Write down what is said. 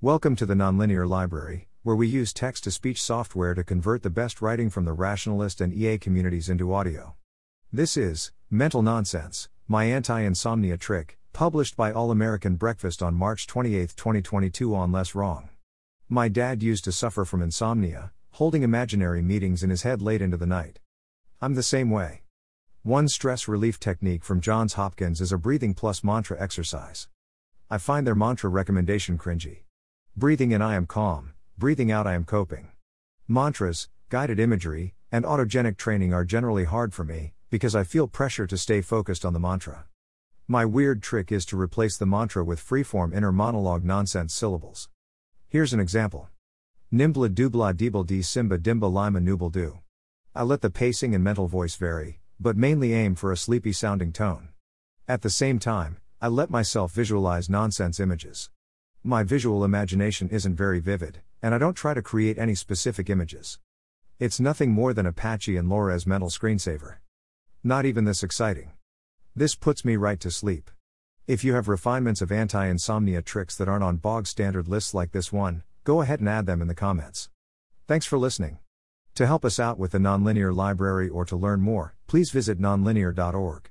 Welcome to the Nonlinear Library, where we use text to speech software to convert the best writing from the rationalist and EA communities into audio. This is Mental Nonsense, my anti insomnia trick, published by All American Breakfast on March 28, 2022, on Less Wrong. My dad used to suffer from insomnia, holding imaginary meetings in his head late into the night. I'm the same way. One stress relief technique from Johns Hopkins is a breathing plus mantra exercise. I find their mantra recommendation cringy. Breathing in I am calm, breathing out I am coping. Mantras, guided imagery, and autogenic training are generally hard for me, because I feel pressure to stay focused on the mantra. My weird trick is to replace the mantra with freeform inner monologue nonsense syllables. Here's an example Nimbla doobla dee simba dimba lima nooble do. I let the pacing and mental voice vary, but mainly aim for a sleepy sounding tone. At the same time, I let myself visualize nonsense images. My visual imagination isn't very vivid, and I don't try to create any specific images. It's nothing more than a patchy and low-res mental screensaver. Not even this exciting. This puts me right to sleep. If you have refinements of anti insomnia tricks that aren't on bog standard lists like this one, go ahead and add them in the comments. Thanks for listening. To help us out with the Nonlinear Library or to learn more, please visit nonlinear.org.